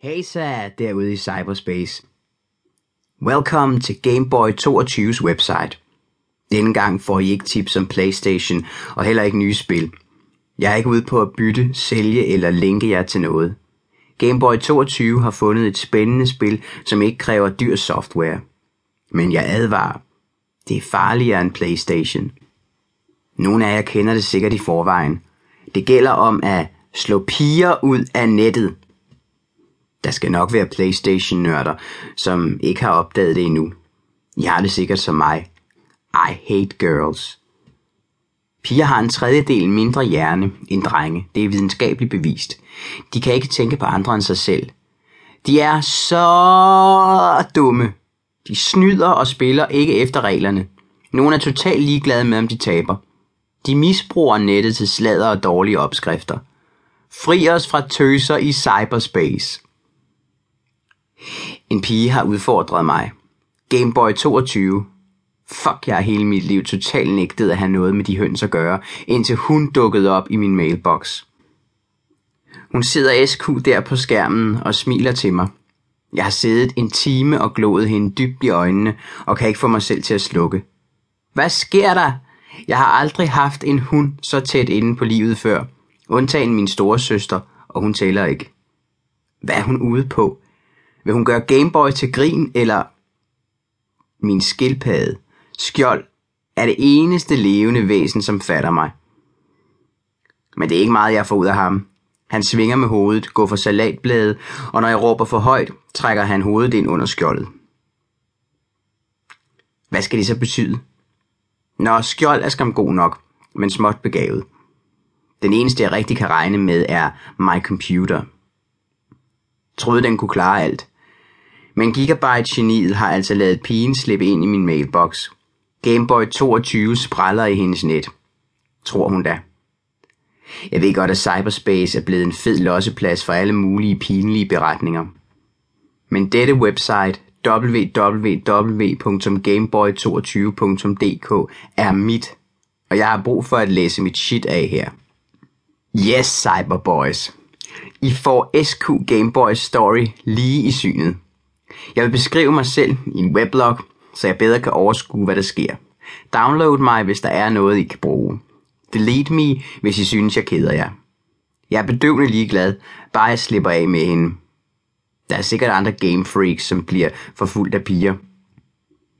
Hey så derude i cyberspace. Welcome til Gameboy 22's website. Denne gang får I ikke tips om Playstation og heller ikke nye spil. Jeg er ikke ude på at bytte, sælge eller linke jer til noget. Gameboy 22 har fundet et spændende spil, som ikke kræver dyr software. Men jeg advarer. Det er farligere end Playstation. Nogle af jer kender det sikkert i forvejen. Det gælder om at slå piger ud af nettet. Der skal nok være Playstation-nørder, som ikke har opdaget det endnu. I har det sikkert som mig. I hate girls. Piger har en tredjedel mindre hjerne end drenge. Det er videnskabeligt bevist. De kan ikke tænke på andre end sig selv. De er så dumme. De snyder og spiller ikke efter reglerne. Nogle er totalt ligeglade med, om de taber. De misbruger nettet til sladder og dårlige opskrifter. Fri os fra tøser i cyberspace. En pige har udfordret mig. Gameboy 22. Fuck, jeg har hele mit liv totalt nægtet at have noget med de høns at gøre, indtil hun dukkede op i min mailbox. Hun sidder SQ der på skærmen og smiler til mig. Jeg har siddet en time og glået hende dybt i øjnene og kan ikke få mig selv til at slukke. Hvad sker der? Jeg har aldrig haft en hund så tæt inde på livet før. Undtagen min store søster, og hun tæller ikke. Hvad er hun ude på? Vil hun gøre Gameboy til grin, eller... Min skildpadde, skjold, er det eneste levende væsen, som fatter mig. Men det er ikke meget, jeg får ud af ham. Han svinger med hovedet, går for salatbladet, og når jeg råber for højt, trækker han hovedet ind under skjoldet. Hvad skal det så betyde? Nå, skjold er skam god nok, men småt begavet. Den eneste, jeg rigtig kan regne med, er My Computer. Troede, den kunne klare alt. Men Gigabyte-geniet har altså lavet pigen slippe ind i min mailbox. Gameboy 22 spræller i hendes net. Tror hun da. Jeg ved godt, at cyberspace er blevet en fed losseplads for alle mulige pinlige beretninger. Men dette website, www.gameboy22.dk, er mit, og jeg har brug for at læse mit shit af her. Yes, Cyberboys. I får SQ Gameboy Story lige i synet. Jeg vil beskrive mig selv i en weblog, så jeg bedre kan overskue, hvad der sker. Download mig, hvis der er noget, I kan bruge. Delete me, hvis I synes, jeg keder jer. Jeg er bedøvende ligeglad, bare jeg slipper af med hende. Der er sikkert andre game freaks, som bliver forfulgt af piger.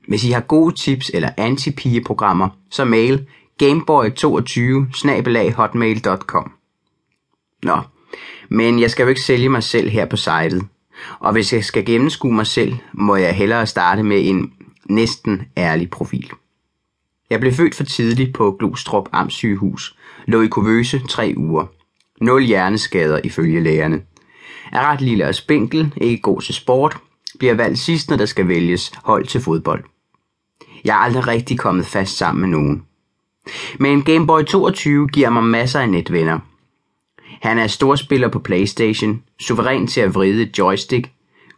Hvis I har gode tips eller anti-pigeprogrammer, så mail gameboy22 hotmail.com. Nå, men jeg skal jo ikke sælge mig selv her på sitet. Og hvis jeg skal gennemskue mig selv, må jeg hellere starte med en næsten ærlig profil. Jeg blev født for tidligt på Glostrup Amtssygehus, lå i kuvøse tre uger. Nul hjerneskader ifølge lægerne. Er ret lille og spinkel, ikke god til sport, bliver valgt sidst, når der skal vælges hold til fodbold. Jeg er aldrig rigtig kommet fast sammen med nogen. Men Game Boy 22 giver mig masser af netvenner – han er storspiller på Playstation, suveræn til at vride joystick,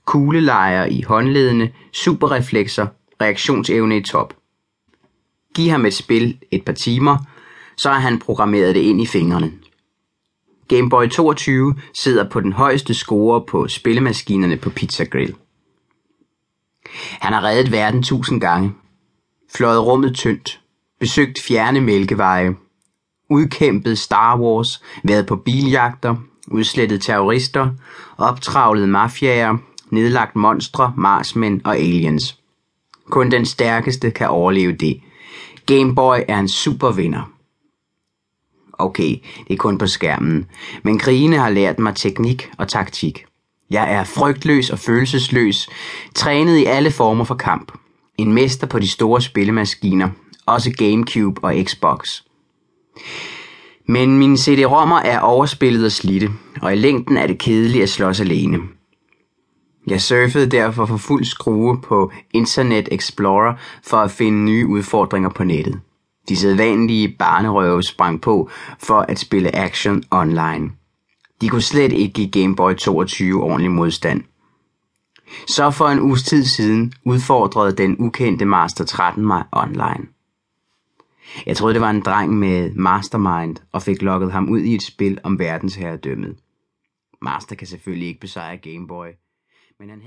kuglelejer i håndledene, superreflekser, reaktionsevne i top. Giv ham et spil et par timer, så har han programmeret det ind i fingrene. Game Boy 22 sidder på den højeste score på spillemaskinerne på Pizza Grill. Han har reddet verden tusind gange, fløjet rummet tyndt, besøgt fjerne mælkeveje, udkæmpet Star Wars, været på biljagter, udslettet terrorister, optravlet mafiaer, nedlagt monstre, marsmænd og aliens. Kun den stærkeste kan overleve det. Gameboy er en supervinder. Okay, det er kun på skærmen, men krigene har lært mig teknik og taktik. Jeg er frygtløs og følelsesløs, trænet i alle former for kamp. En mester på de store spillemaskiner, også Gamecube og Xbox. Men mine CD-rommer er overspillet og slidte, og i længden er det kedeligt at slås alene. Jeg surfede derfor for fuld skrue på Internet Explorer for at finde nye udfordringer på nettet. De sædvanlige barnerøve sprang på for at spille action online. De kunne slet ikke give Game Boy 22 ordentlig modstand. Så for en uges tid siden udfordrede den ukendte Master 13 mig online. Jeg troede, det var en dreng med mastermind, og fik lukket ham ud i et spil om verdensherredømmet. Master kan selvfølgelig ikke besejre Gameboy, men han havde